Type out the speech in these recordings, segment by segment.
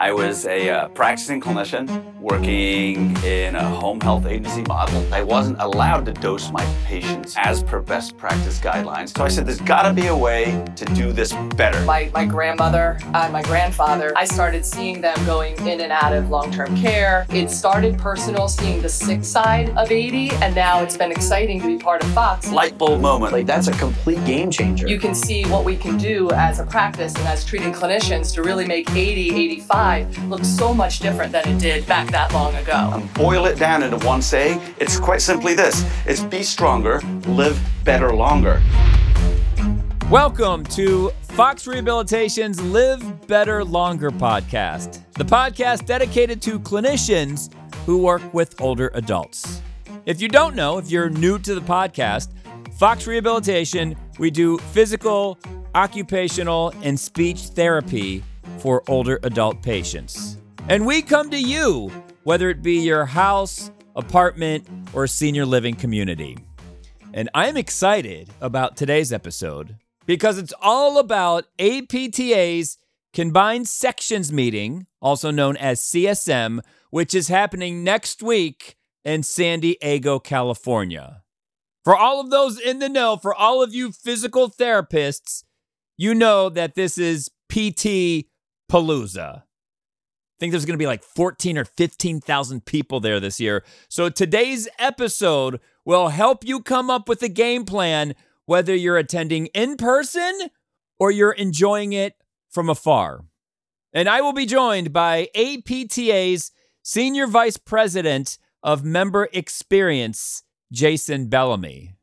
I was a uh, practicing clinician working in a home health agency model. I wasn't allowed to dose my patients as per best practice guidelines. So I said, there's got to be a way to do this better. My, my grandmother and my grandfather, I started seeing them going in and out of long term care. It started personal, seeing the sick side of 80, and now it's been exciting to be part of Fox. Light bulb moment. Like, that's a complete game changer. You can see what we can do as a practice and as treating clinicians to really make 80, 85 look so much different than it did back that long ago. And boil it down into one saying, it's quite simply this it's be stronger, live better longer. Welcome to Fox Rehabilitation's Live Better Longer podcast, the podcast dedicated to clinicians who work with older adults. If you don't know, if you're new to the podcast, Fox Rehabilitation, we do physical, occupational, and speech therapy for older adult patients. And we come to you, whether it be your house, apartment, or senior living community. And I'm excited about today's episode because it's all about APTA's Combined Sections Meeting, also known as CSM, which is happening next week in San Diego, California. For all of those in the know, for all of you physical therapists, you know that this is PT Palooza. I think there's going to be like 14 or 15,000 people there this year. So today's episode will help you come up with a game plan whether you're attending in person or you're enjoying it from afar. And I will be joined by APTA's Senior Vice President of Member Experience, Jason Bellamy.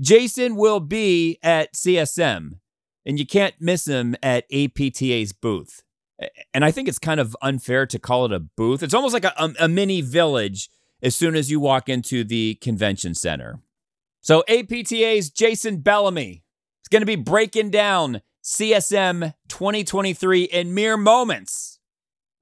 Jason will be at CSM, and you can't miss him at APTA's booth. And I think it's kind of unfair to call it a booth. It's almost like a, a, a mini village as soon as you walk into the convention center. So, APTA's Jason Bellamy is going to be breaking down CSM 2023 in mere moments.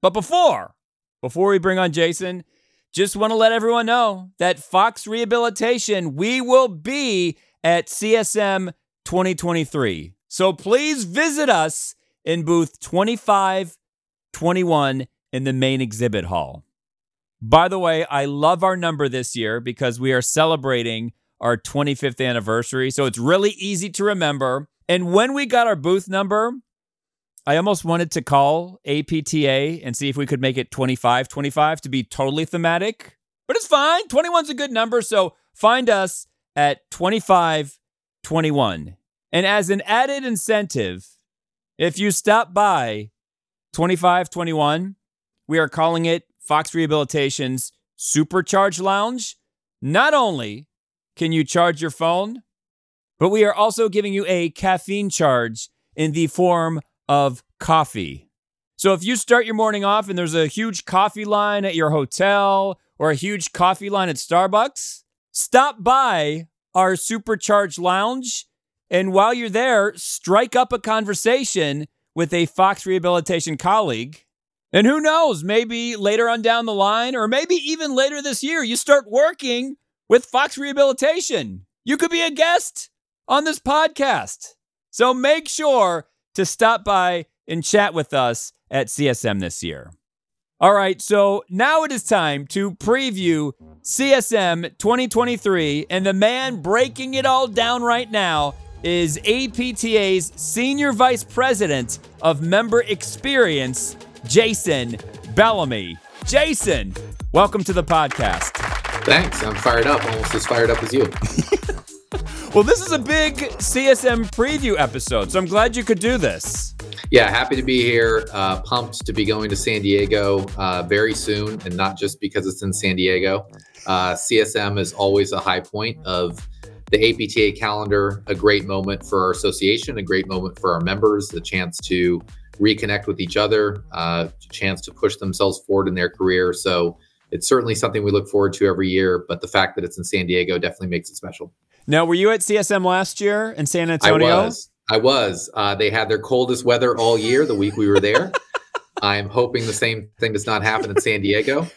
But before, before we bring on Jason, just want to let everyone know that Fox Rehabilitation, we will be at CSM 2023. So please visit us in booth 2521 in the main exhibit hall. By the way, I love our number this year because we are celebrating our 25th anniversary. So it's really easy to remember. And when we got our booth number, I almost wanted to call APTA and see if we could make it 2525 to be totally thematic, but it's fine. 21's a good number. So find us at 2521. And as an added incentive, if you stop by 2521, we are calling it Fox Rehabilitation's Supercharge Lounge. Not only can you charge your phone, but we are also giving you a caffeine charge in the form of coffee. So if you start your morning off and there's a huge coffee line at your hotel or a huge coffee line at Starbucks, stop by our Supercharge Lounge. And while you're there, strike up a conversation with a Fox Rehabilitation colleague. And who knows, maybe later on down the line, or maybe even later this year, you start working with Fox Rehabilitation. You could be a guest on this podcast. So make sure to stop by and chat with us at CSM this year. All right, so now it is time to preview CSM 2023, and the man breaking it all down right now is APTA's Senior Vice President of Member Experience, Jason Bellamy. Jason, welcome to the podcast. Thanks. I'm fired up, almost as fired up as you. well, this is a big CSM preview episode, so I'm glad you could do this. Yeah, happy to be here. Uh, pumped to be going to San Diego uh, very soon, and not just because it's in San Diego. Uh, CSM is always a high point of the APTA calendar, a great moment for our association, a great moment for our members, the chance to reconnect with each other, uh, chance to push themselves forward in their career. So it's certainly something we look forward to every year. But the fact that it's in San Diego definitely makes it special. Now, were you at CSM last year in San Antonio? I was. I was. Uh, they had their coldest weather all year. The week we were there. I'm hoping the same thing does not happen in San Diego.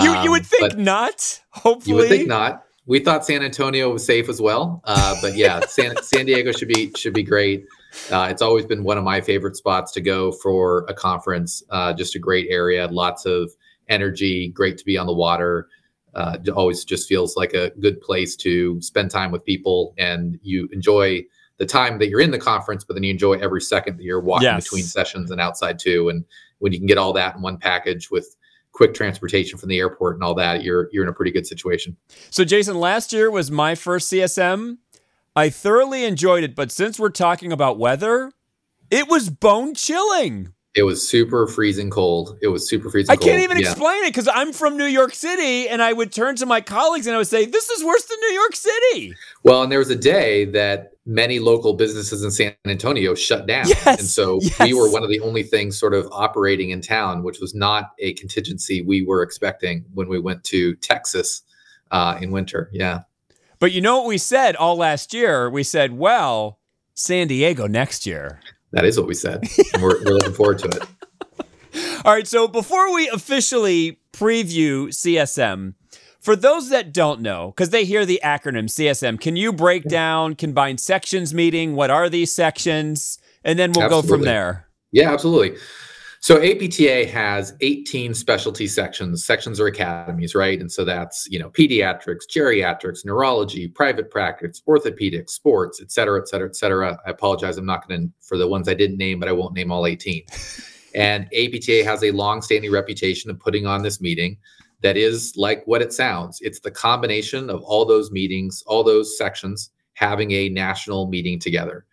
you you would um, think not. Hopefully, you would think not. We thought San Antonio was safe as well, uh, but yeah, San San Diego should be should be great. uh, it's always been one of my favorite spots to go for a conference. Uh, just a great area, lots of energy, great to be on the water. Uh, always just feels like a good place to spend time with people, and you enjoy the time that you're in the conference, but then you enjoy every second that you're walking Yes. between sessions and outside too. And when you can get all that in one package with quick transportation from the airport and all that, you're you're in a pretty good situation. So, Jason, last year was my first CSM. I thoroughly enjoyed it, but since we're talking about weather, it was bone chilling. It was super freezing cold. It was super freezing I cold. can't even Yeah. explain it because I'm from New York City, and I would turn to my colleagues and I would say, "This is worse than New York City." Well, and there was a day that many local businesses in San Antonio shut down. Yes, and so we were one of the only things sort of operating in town, which was not a contingency we were expecting when we went to Texas uh, in winter. Yeah. But you know what we said all last year? We said, "Well, San Diego next year." That is what we said. And we're, we're looking forward to it. All right, so before we officially preview CSM, for those that don't know, because they hear the acronym CSM, can you break down combined sections meeting? What are these sections? And then we'll go from there. Yeah, absolutely. So APTA has 18 specialty sections. Sections are academies, right? And so that's, you know, pediatrics, geriatrics, neurology, private practice, orthopedics, sports, et cetera, et cetera, et cetera. I apologize. I'm not going to, for the ones I didn't name, but I won't name all 18. and APTA has a long-standing reputation of putting on this meeting that is like what it sounds. It's the combination of all those meetings, all those sections having a national meeting together.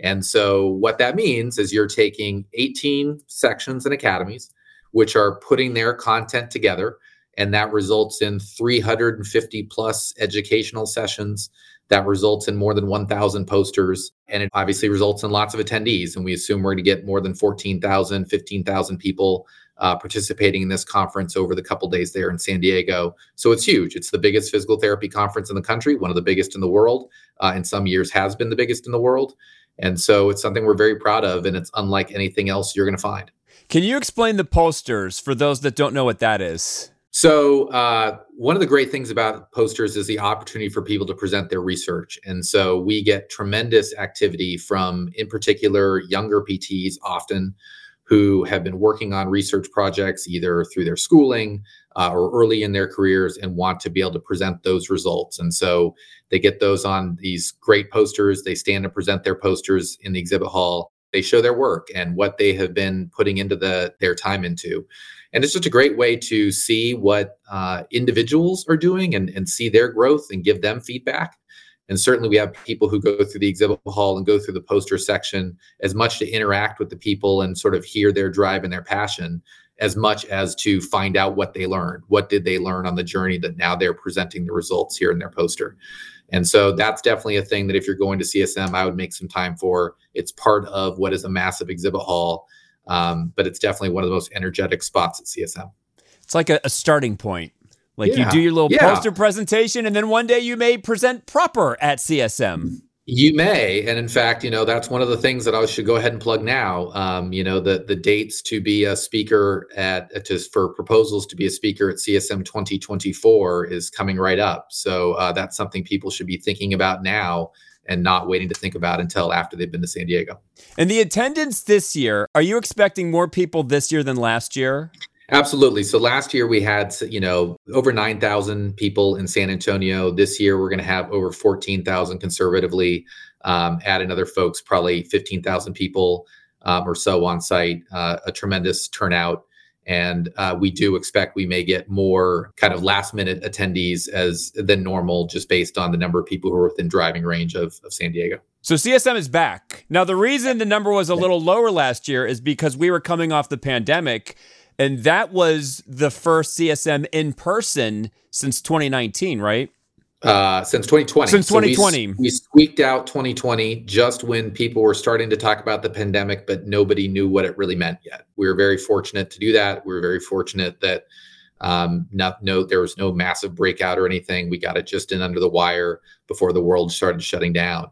And so, what that means is you're taking 18 sections and academies, which are putting their content together, and that results in 350 plus educational sessions. That results in more than 1,000 posters, and it obviously results in lots of attendees. And we assume we're going to get more than 14,000, 15,000 people uh, participating in this conference over the couple days there in San Diego. So it's huge. It's the biggest physical therapy conference in the country, one of the biggest in the world. Uh, in some years, has been the biggest in the world. And so it's something we're very proud of, and it's unlike anything else you're going to find. Can you explain the posters for those that don't know what that is? So, uh, one of the great things about posters is the opportunity for people to present their research. And so, we get tremendous activity from, in particular, younger PTs often who have been working on research projects either through their schooling uh, or early in their careers and want to be able to present those results. And so, they get those on these great posters. They stand and present their posters in the exhibit hall. They show their work and what they have been putting into the their time into and it's just a great way to see what uh, individuals are doing and, and see their growth and give them feedback and certainly we have people who go through the exhibit hall and go through the poster section as much to interact with the people and sort of hear their drive and their passion as much as to find out what they learned what did they learn on the journey that now they're presenting the results here in their poster and so that's definitely a thing that if you're going to csm i would make some time for it's part of what is a massive exhibit hall um, but it's definitely one of the most energetic spots at CSM. It's like a, a starting point. Like you do your little Yeah. poster presentation, and then one day you may present proper at CSM. You may, and in fact, you know that's one of the things that I should go ahead and plug now. Um, you know the the dates to be a speaker at uh, to, for proposals to be a speaker at CSM 2024 is coming right up. So uh, that's something people should be thinking about now and not waiting to think about until after they've been to San Diego. And the attendance this year, are you expecting more people this year than last year? Absolutely. So last year we had, you know, over 9,000 people in San Antonio. This year we're going to have over 14,000 conservatively. Um, add in other folks, probably 15,000 people um, or so on site. Uh, a tremendous turnout. And uh, we do expect we may get more kind of last minute attendees as than normal, just based on the number of people who are within driving range of, of San Diego. So CSM is back. Now, the reason the number was a little lower last year is because we were coming off the pandemic, and that was the first CSM in person since 2019, right? Uh, since 2020. Since So we 2020. we, squeaked out 2020 just when people were starting to talk about the pandemic, but nobody knew what it really meant yet. We were very fortunate to do that. We were very fortunate that um, not, no, there was no massive breakout or anything. We got it just in under the wire before the world started shutting down.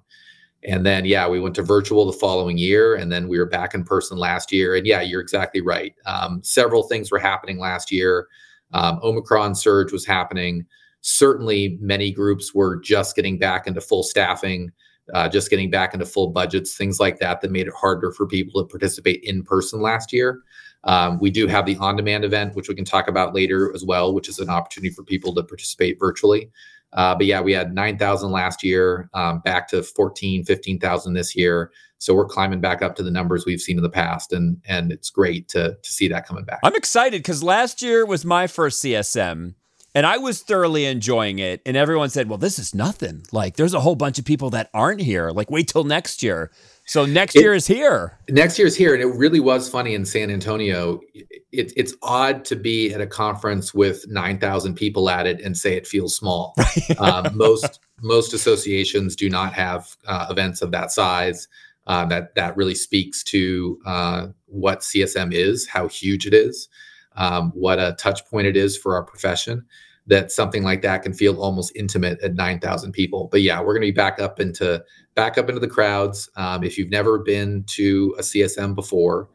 And then, yeah, we went to virtual the following year, and then we were back in person last year. And yeah, you're exactly right. Um, several things were happening last year. Um, Omicron surge was happening certainly many groups were just getting back into full staffing uh, just getting back into full budgets, things like that, that made it harder for people to participate in person last year. Um, we do have the on demand event, which we can talk about later as well, which is an opportunity for people to participate virtually. Uh, but yeah, we had 9,000 last year, um, back to 14, 15,000 this year. So we're climbing back up to the numbers we've seen in the past, and and it's great to to see that coming back. I'm excited because last year was my first CSM, and I was thoroughly enjoying it. And everyone said, "Well, this is nothing. Like, there's a whole bunch of people that aren't here. Like, wait till next year." So next it, year is here. Next year is here, and it really was funny in San Antonio. It, it's odd to be at a conference with nine thousand people at it and say it feels small. um, most most associations do not have uh, events of that size. Uh, that that really speaks to uh, what CSM is, how huge it is, um, what a touch point it is for our profession. That something like that can feel almost intimate at nine thousand people. But yeah, we're going to be back up into back up into the crowds. Um, if you've never been to a CSM before,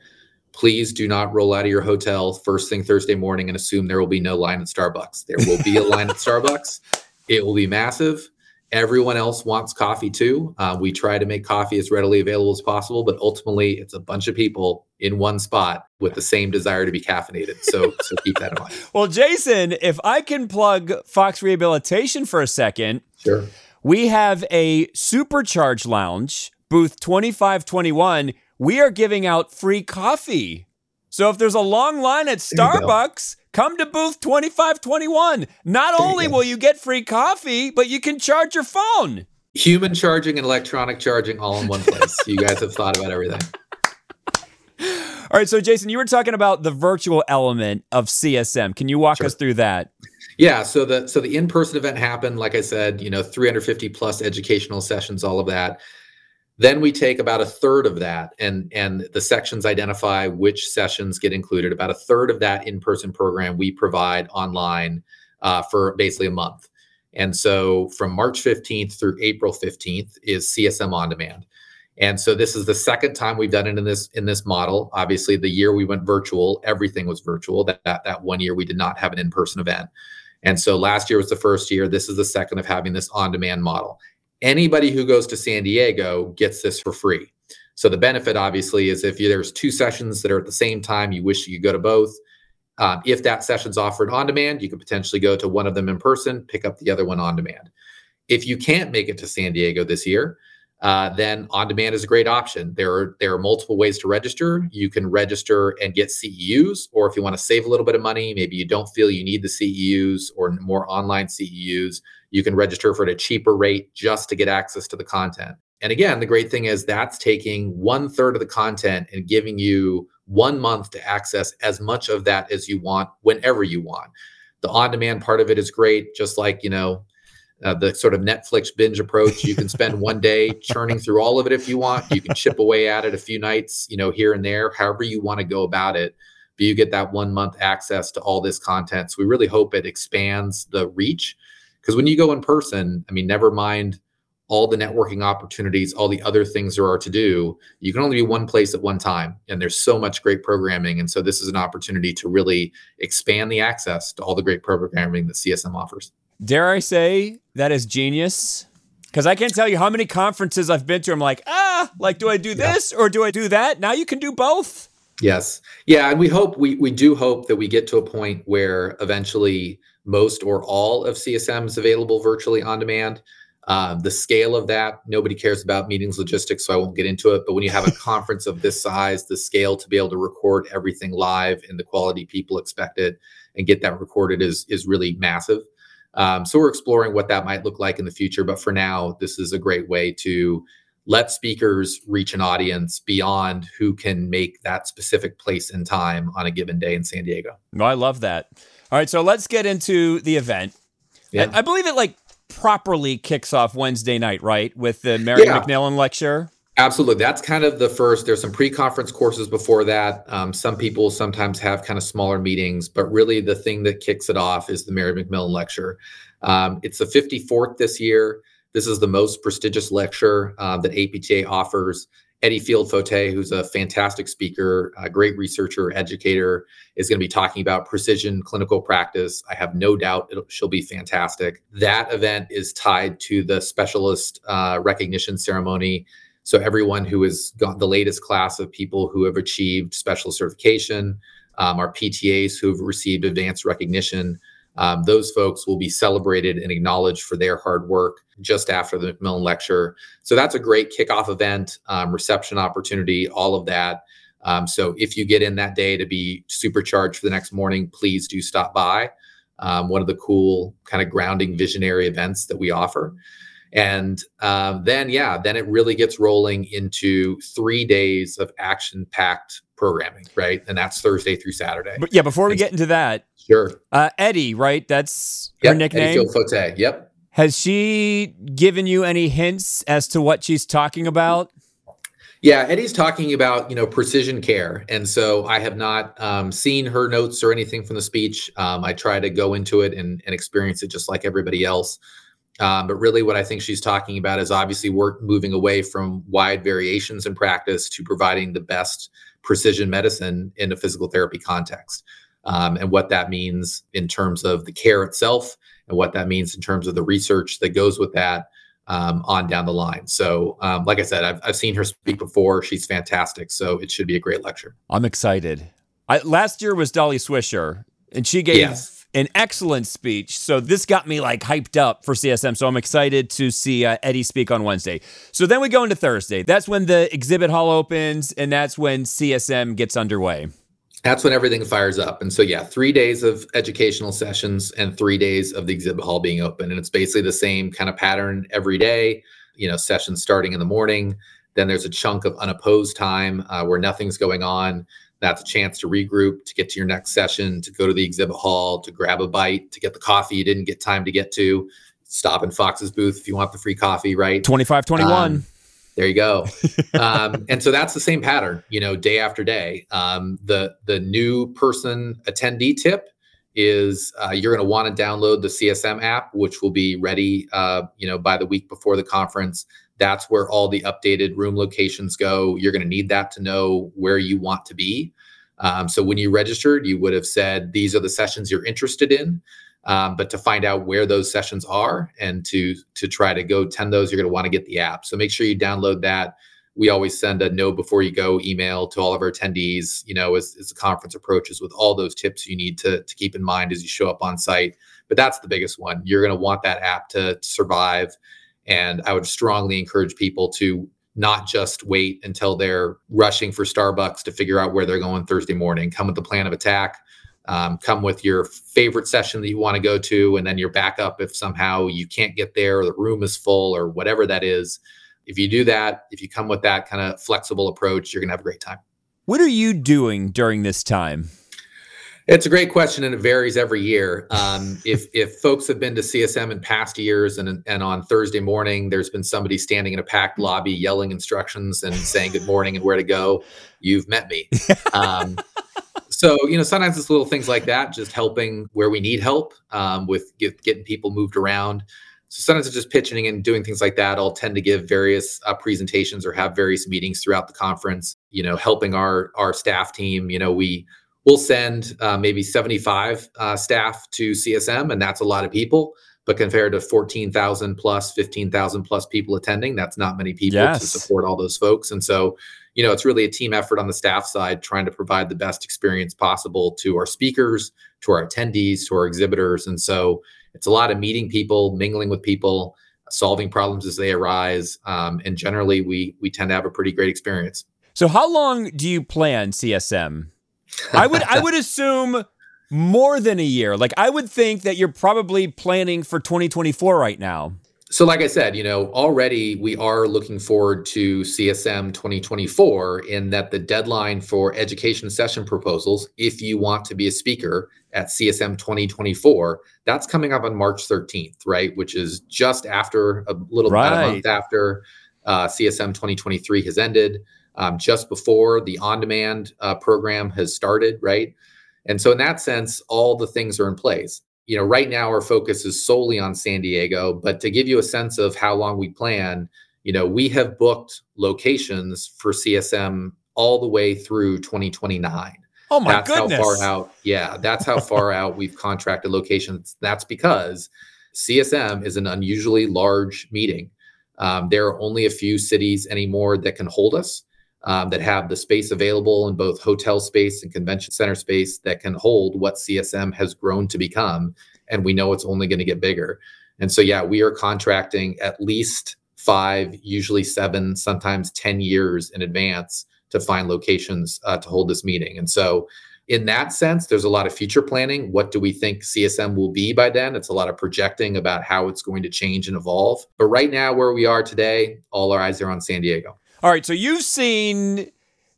please do not roll out of your hotel first thing Thursday morning and assume there will be no line at Starbucks. There will be a line at Starbucks. It will be massive. Everyone else wants coffee too. Uh, we try to make coffee as readily available as possible, but ultimately, it's a bunch of people in one spot with the same desire to be caffeinated. So, so keep that in mind. Well, Jason, if I can plug Fox Rehabilitation for a second, sure. We have a supercharged lounge, booth 2521. We are giving out free coffee. So if there's a long line at Starbucks, come to booth 2521. Not only will you get free coffee, but you can charge your phone. Human charging and electronic charging all in one place. you guys have thought about everything. All right, so Jason, you were talking about the virtual element of CSM. Can you walk sure. us through that? Yeah, so the so the in-person event happened like I said, you know, 350 plus educational sessions, all of that. Then we take about a third of that, and and the sections identify which sessions get included. About a third of that in-person program we provide online uh, for basically a month. And so from March 15th through April 15th is CSM on demand. And so this is the second time we've done it in this in this model. Obviously, the year we went virtual, everything was virtual. That that, that one year we did not have an in-person event. And so last year was the first year. This is the second of having this on-demand model anybody who goes to San Diego gets this for free. So the benefit, obviously, is if there's two sessions that are at the same time, you wish you could go to both. Um, if that session's offered on demand, you could potentially go to one of them in person, pick up the other one on demand. If you can't make it to San Diego this year, uh, then on demand is a great option. There are there are multiple ways to register. You can register and get CEUs, or if you want to save a little bit of money, maybe you don't feel you need the CEUs or more online CEUs, you can register for it at a cheaper rate just to get access to the content. And again, the great thing is that's taking one third of the content and giving you one month to access as much of that as you want whenever you want. The on demand part of it is great, just like, you know, uh, the sort of Netflix binge approach. You can spend one day churning through all of it if you want. You can chip away at it a few nights, you know, here and there, however you want to go about it. But you get that one month access to all this content. So we really hope it expands the reach. Because when you go in person, I mean, never mind all the networking opportunities, all the other things there are to do, you can only be one place at one time. And there's so much great programming. And so this is an opportunity to really expand the access to all the great programming that CSM offers. Dare I say that is genius? Because I can't tell you how many conferences I've been to. I'm like, ah, like, do I do this yeah. or do I do that? Now you can do both. Yes. Yeah. And we hope, we, we do hope that we get to a point where eventually most or all of CSM is available virtually on demand. Um, the scale of that, nobody cares about meetings logistics, so I won't get into it. But when you have a conference of this size, the scale to be able to record everything live and the quality people expect it and get that recorded is is really massive. Um, so we're exploring what that might look like in the future. But for now, this is a great way to let speakers reach an audience beyond who can make that specific place and time on a given day in San Diego. No, I love that. All right, so let's get into the event. Yeah. I, I believe it like properly kicks off Wednesday night, right? With the Mary yeah. McMillan lecture. Absolutely. That's kind of the first. There's some pre conference courses before that. Um, some people sometimes have kind of smaller meetings, but really the thing that kicks it off is the Mary McMillan lecture. Um, it's the 54th this year. This is the most prestigious lecture uh, that APTA offers. Eddie Field Fote, who's a fantastic speaker, a great researcher, educator, is going to be talking about precision clinical practice. I have no doubt she'll be fantastic. That event is tied to the specialist uh, recognition ceremony. So everyone who has got the latest class of people who have achieved special certification, um, our PTAs who have received advanced recognition, um, those folks will be celebrated and acknowledged for their hard work just after the McMillan lecture. So that's a great kickoff event, um, reception opportunity, all of that. Um, so if you get in that day to be supercharged for the next morning, please do stop by. Um, one of the cool kind of grounding visionary events that we offer. And um, then, yeah, then it really gets rolling into three days of action packed programming, right? And that's Thursday through Saturday. But yeah, before we get into that, sure. Uh, Eddie, right? That's yep, her nickname. Eddie Yep. Has she given you any hints as to what she's talking about? Yeah, Eddie's talking about you know precision care, and so I have not um, seen her notes or anything from the speech. Um, I try to go into it and, and experience it just like everybody else. Um, but really, what I think she's talking about is obviously work moving away from wide variations in practice to providing the best precision medicine in a physical therapy context. Um, and what that means in terms of the care itself and what that means in terms of the research that goes with that um, on down the line. So, um, like I said, I've, I've seen her speak before. She's fantastic. So, it should be a great lecture. I'm excited. I, last year was Dolly Swisher, and she gave yes. An excellent speech. So, this got me like hyped up for CSM. So, I'm excited to see uh, Eddie speak on Wednesday. So, then we go into Thursday. That's when the exhibit hall opens, and that's when CSM gets underway that's when everything fires up. And so, yeah, three days of educational sessions and three days of the exhibit hall being open. And it's basically the same kind of pattern every day, you know, sessions starting in the morning. Then there's a chunk of unopposed time uh, where nothing's going on. That's a chance to regroup, to get to your next session, to go to the exhibit hall, to grab a bite, to get the coffee you didn't get time to get to. Stop in Fox's booth if you want the free coffee, right? 2521. Um, there you go. um, and so that's the same pattern, you know, day after day. Um, the the new person attendee tip is uh, you're going to want to download the CSM app, which will be ready, uh, you know, by the week before the conference. That's where all the updated room locations go. You're going to need that to know where you want to be. Um, so when you registered, you would have said these are the sessions you're interested in. Um, but to find out where those sessions are and to to try to go attend those, you're going to want to get the app. So make sure you download that. We always send a know before you go email to all of our attendees, you know, as, as the conference approaches with all those tips you need to, to keep in mind as you show up on site. But that's the biggest one. You're going to want that app to survive. And I would strongly encourage people to not just wait until they're rushing for Starbucks to figure out where they're going Thursday morning. Come with the plan of attack. Um, come with your favorite session that you want to go to and then your backup if somehow you can't get there or the room is full or whatever that is. If you do that if you come with that kind of flexible approach you're going to have a great time. What are you doing during this time it's a great question, and it varies every year. Um, if if folks have been to CSM in past years, and and on Thursday morning, there's been somebody standing in a packed lobby yelling instructions and saying good morning and where to go, you've met me. Um, so you know sometimes it's little things like that just helping where we need help um, with get, getting people moved around so sometimes it's just pitching and doing things like that i'll tend to give various uh, presentations or have various meetings throughout the conference you know helping our our staff team you know we will send uh, maybe 75 uh, staff to csm and that's a lot of people but compared to 14,000 plus 15,000 plus people attending that's not many people yes. to support all those folks and so you know, it's really a team effort on the staff side, trying to provide the best experience possible to our speakers, to our attendees, to our exhibitors. And so it's a lot of meeting people, mingling with people, solving problems as they arise. Um, and generally, we we tend to have a pretty great experience. So, how long do you plan CSM? I would I would assume more than a year. Like I would think that you're probably planning for 2024 right now so like i said you know already we are looking forward to csm 2024 in that the deadline for education session proposals if you want to be a speaker at csm 2024 that's coming up on march 13th right which is just after a little right. about a month after uh, csm 2023 has ended um, just before the on-demand uh, program has started right and so in that sense all the things are in place you know, right now our focus is solely on San Diego, but to give you a sense of how long we plan, you know, we have booked locations for CSM all the way through 2029. Oh my that's goodness. how far out. Yeah, that's how far out we've contracted locations. That's because CSM is an unusually large meeting. Um, there are only a few cities anymore that can hold us, um, that have the space available in both hotel space and convention center space that can hold what CSM has grown to become. And we know it's only going to get bigger. And so, yeah, we are contracting at least five, usually seven, sometimes 10 years in advance to find locations uh, to hold this meeting. And so, in that sense, there's a lot of future planning. What do we think CSM will be by then? It's a lot of projecting about how it's going to change and evolve. But right now, where we are today, all our eyes are on San Diego. All right, so you've seen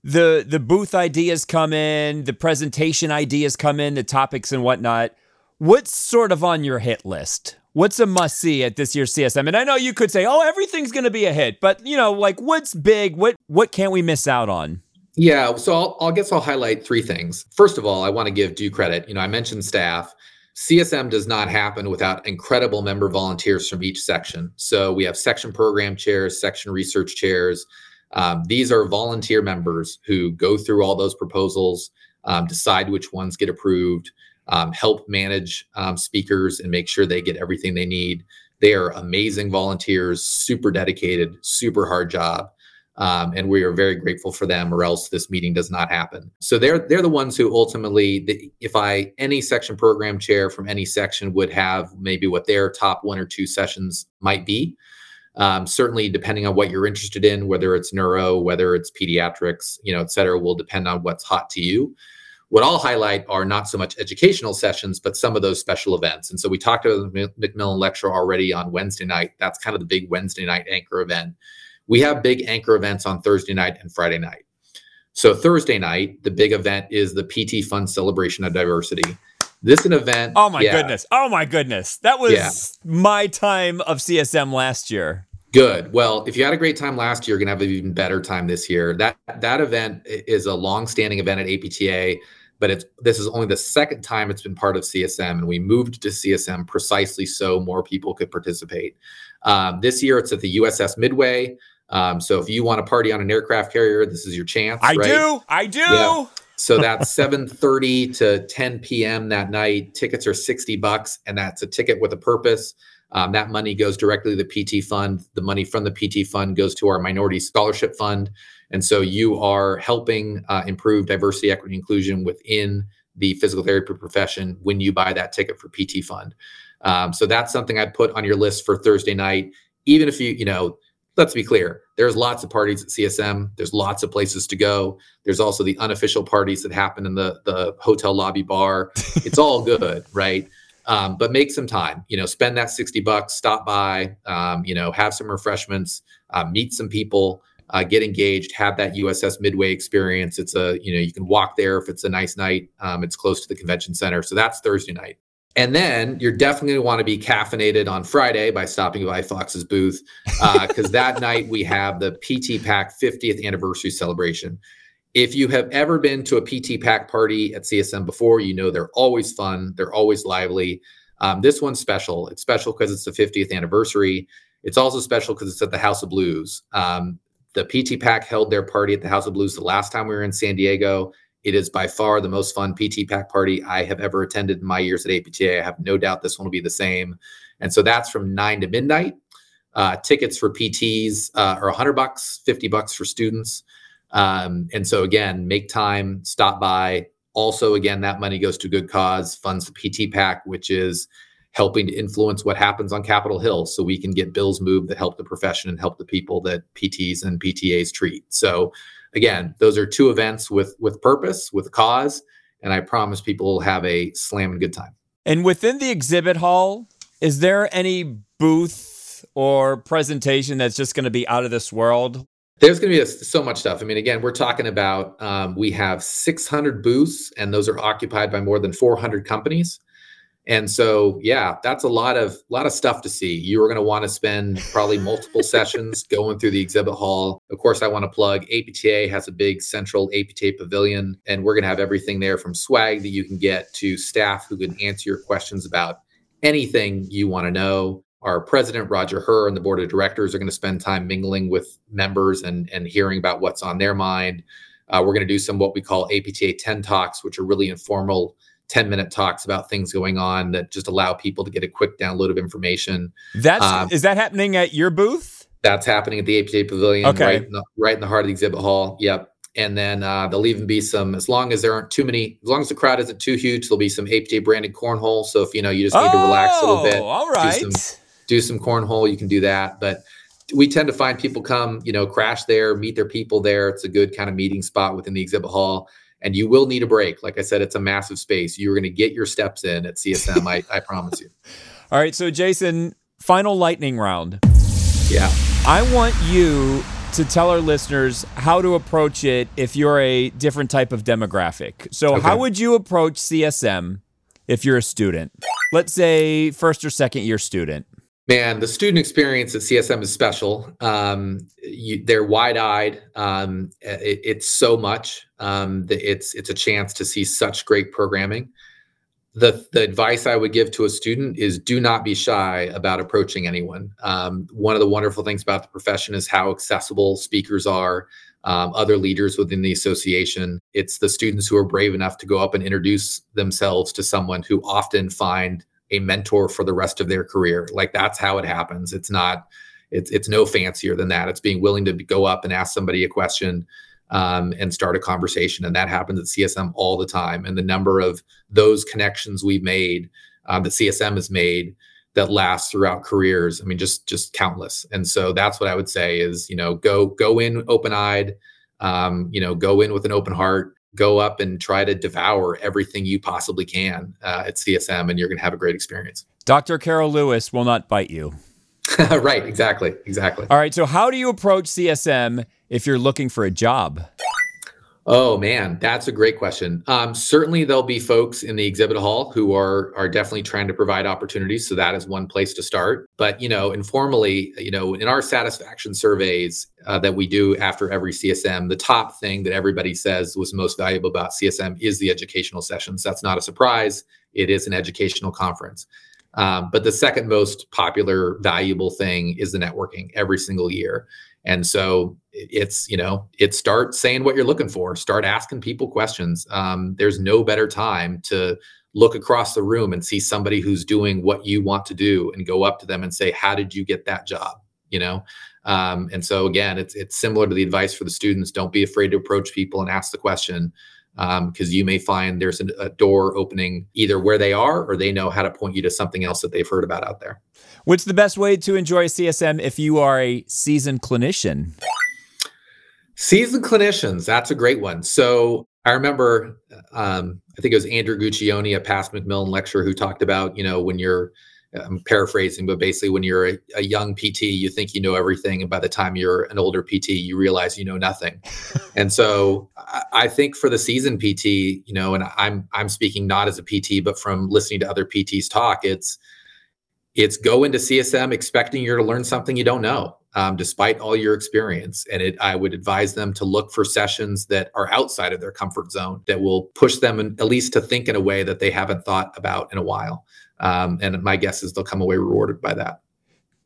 the the booth ideas come in, the presentation ideas come in, the topics and whatnot. What's sort of on your hit list? What's a must see at this year's CSM? And I know you could say, "Oh, everything's going to be a hit," but you know, like what's big? What what can't we miss out on? Yeah, so I'll, I'll guess I'll highlight three things. First of all, I want to give due credit. You know, I mentioned staff. CSM does not happen without incredible member volunteers from each section. So we have section program chairs, section research chairs. Um, these are volunteer members who go through all those proposals, um, decide which ones get approved, um, help manage um, speakers and make sure they get everything they need. They are amazing volunteers, super dedicated, super hard job. Um, and we are very grateful for them, or else this meeting does not happen. So they're they're the ones who ultimately, if I any section program chair from any section would have maybe what their top one or two sessions might be. Um, certainly, depending on what you're interested in, whether it's neuro, whether it's pediatrics, you know, et cetera, will depend on what's hot to you. What I'll highlight are not so much educational sessions, but some of those special events. And so we talked about the McMillan lecture already on Wednesday night. That's kind of the big Wednesday night anchor event. We have big anchor events on Thursday night and Friday night. So Thursday night, the big event is the PT Fund Celebration of Diversity. This is an event. Oh my yeah, goodness! Oh my goodness! That was Yeah. my time of CSM last year. Good. Well, if you had a great time last year, you're gonna have an even better time this year. That that event is a long-standing event at APTA, but it's this is only the second time it's been part of CSM, and we moved to CSM precisely so more people could participate. Um, this year, it's at the USS Midway. Um, so if you want to party on an aircraft carrier, this is your chance. I right? do. I do. Yeah. So that's 7:30 to 10 p.m. that night. Tickets are 60 bucks, and that's a ticket with a purpose. Um, that money goes directly to the PT fund. The money from the PT fund goes to our minority scholarship fund, and so you are helping uh, improve diversity, equity, inclusion within the physical therapy profession when you buy that ticket for PT fund. Um, so that's something I'd put on your list for Thursday night. Even if you, you know, let's be clear, there's lots of parties at CSM. There's lots of places to go. There's also the unofficial parties that happen in the the hotel lobby bar. It's all good, right? Um, but make some time. You know, spend that sixty bucks. Stop by. Um, you know, have some refreshments. Uh, meet some people. Uh, get engaged. Have that USS Midway experience. It's a you know you can walk there if it's a nice night. Um, it's close to the convention center, so that's Thursday night. And then you're definitely going to want to be caffeinated on Friday by stopping by Fox's booth because that night we have the PT PAC 50th anniversary celebration. If you have ever been to a PT PAC party at CSM before, you know they're always fun, they're always lively. Um, this one's special. It's special because it's the 50th anniversary. It's also special because it's at the House of Blues. Um, the PT PAC held their party at the House of Blues the last time we were in San Diego. It is by far the most fun PT PAC party I have ever attended in my years at APTA. I have no doubt this one will be the same. And so that's from nine to midnight. Uh, tickets for PTs uh, are 100 bucks, 50 bucks for students. Um, and so again, make time, stop by. Also, again, that money goes to good cause, funds the PT PAC, which is helping to influence what happens on Capitol Hill, so we can get bills moved that help the profession and help the people that PTs and PTAs treat. So again, those are two events with with purpose, with cause, and I promise people will have a slamming good time. And within the exhibit hall, is there any booth or presentation that's just going to be out of this world? There's going to be a, so much stuff. I mean, again, we're talking about um, we have 600 booths, and those are occupied by more than 400 companies. And so, yeah, that's a lot of lot of stuff to see. You are going to want to spend probably multiple sessions going through the exhibit hall. Of course, I want to plug APTA has a big central APTA pavilion, and we're going to have everything there from swag that you can get to staff who can answer your questions about anything you want to know. our president, Roger Herr, and the board of directors are going to spend time mingling with members and, and hearing about what's on their mind. Uh, we're going to do some what we call APTA 10 talks, which are really informal 10 minute talks about things going on that just allow people to get a quick download of information. That's um, is that happening at your booth? That's happening at the APTA Pavilion, okay. right, in the, right in the heart of the exhibit hall. Yep. And then uh, there'll even be some, as long as there aren't too many, as long as the crowd isn't too huge, there'll be some APTA branded cornhole. So if you know you just need oh, to relax a little bit, oh, all right, do some, do some cornhole, you can do that. But we tend to find people come, you know, crash there, meet their people there. It's a good kind of meeting spot within the exhibit hall. And you will need a break. Like I said, it's a massive space. You're going to get your steps in at CSM. I, I promise you. All right. So, Jason, final lightning round. Yeah. I want you to tell our listeners how to approach it if you're a different type of demographic. So, okay. how would you approach CSM if you're a student? Let's say first or second year student. Man, the student experience at CSM is special. Um, you, they're wide-eyed. Um, it, it's so much. Um, it's it's a chance to see such great programming. The the advice I would give to a student is do not be shy about approaching anyone. Um, one of the wonderful things about the profession is how accessible speakers are. Um, other leaders within the association. It's the students who are brave enough to go up and introduce themselves to someone who often find a mentor for the rest of their career. Like that's how it happens. It's not, it's it's no fancier than that. It's being willing to go up and ask somebody a question um, and start a conversation, and that happens at CSM all the time. And the number of those connections we've made um, that CSM has made that lasts throughout careers. I mean, just just countless. And so that's what I would say is you know go go in open eyed. Um, you know, go in with an open heart go up and try to devour everything you possibly can uh, at CSM, and you're going to have a great experience. Dr. Carol Lewis will not bite you. right, exactly, exactly. All right, so how do you approach CSM if you're looking for a job? Oh man, that's a great question. Um, certainly, there'll be folks in the exhibit hall who are are definitely trying to provide opportunities. So that is one place to start. But you know, informally, you know, in our satisfaction surveys uh, that we do after every CSM, the top thing that everybody says was most valuable about CSM is the educational sessions. That's not a surprise. It is an educational conference. Um, but the second most popular, valuable thing is the networking every single year. And so it's, you know, it start saying what you're looking for, start asking people questions. Um, there's no better time to look across the room and see somebody who's doing what you want to do and go up to them and say, how did you get that job? You know? Um, and so again, it's, it's similar to the advice for the students. Don't be afraid to approach people and ask the question because um, you may find there's a, a door opening either where they are or they know how to point you to something else that they've heard about out there. What's the best way to enjoy CSM if you are a seasoned clinician? Seasoned clinicians, that's a great one. So I remember, um, I think it was Andrew Guccione, a past McMillan lecturer, who talked about, you know, when you're, I'm paraphrasing, but basically when you're a, a, young PT, you think you know everything, and by the time you're an older PT, you realize you know nothing. and so I, I think for the seasoned PT, you know, and I'm I'm speaking not as a PT, but from listening to other PTs talk, it's it's go into CSM expecting you're to learn something you don't know, um, despite all your experience. And it, I would advise them to look for sessions that are outside of their comfort zone that will push them in, at least to think in a way that they haven't thought about in a while. Um, and my guess is they'll come away rewarded by that.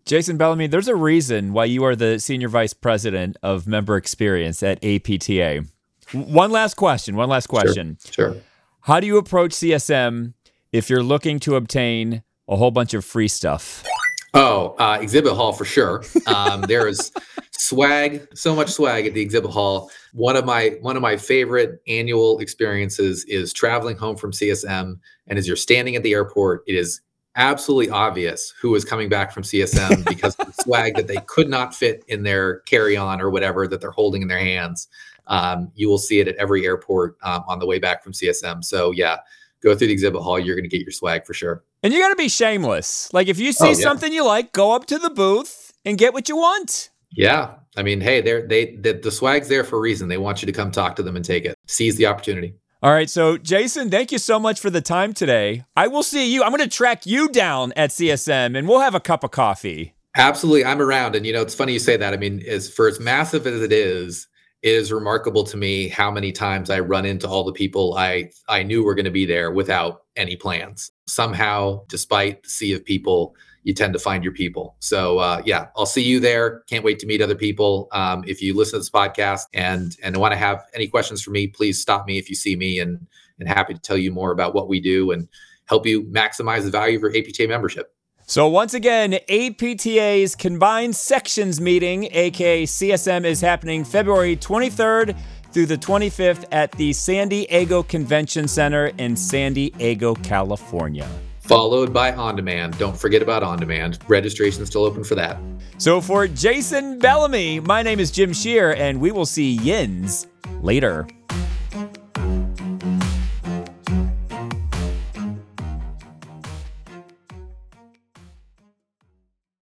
Jason Bellamy, there's a reason why you are the senior vice president of member experience at APTA. One last question. One last question. Sure. sure. How do you approach CSM if you're looking to obtain a whole bunch of free stuff. Oh, uh, exhibit hall for sure. Um, there is swag, so much swag at the exhibit hall. One of my one of my favorite annual experiences is traveling home from CSM, and as you're standing at the airport, it is absolutely obvious who is coming back from CSM because of the swag that they could not fit in their carry-on or whatever that they're holding in their hands. Um, you will see it at every airport um, on the way back from CSM. So yeah, go through the exhibit hall. You're going to get your swag for sure. And you got to be shameless. Like if you see oh, yeah. something you like, go up to the booth and get what you want. Yeah. I mean, hey, they're, they, the, the swag's there for a reason. They want you to come talk to them and take it. Seize the opportunity. All right. So, Jason, thank you so much for the time today. I will see you. I'm going to track you down at CSM and we'll have a cup of coffee. Absolutely. I'm around. And, you know, it's funny you say that. I mean, as for as massive as it is, it is remarkable to me how many times I run into all the people I I knew were going to be there without any plans. Somehow, despite the sea of people, you tend to find your people. So uh, yeah, I'll see you there. Can't wait to meet other people. Um, if you listen to this podcast and and want to have any questions for me, please stop me if you see me, and and happy to tell you more about what we do and help you maximize the value of your APTA membership. So, once again, APTA's Combined Sections Meeting, aka CSM, is happening February 23rd through the 25th at the San Diego Convention Center in San Diego, California. Followed by On Demand. Don't forget about On Demand. Registration still open for that. So, for Jason Bellamy, my name is Jim Shear, and we will see Yins later.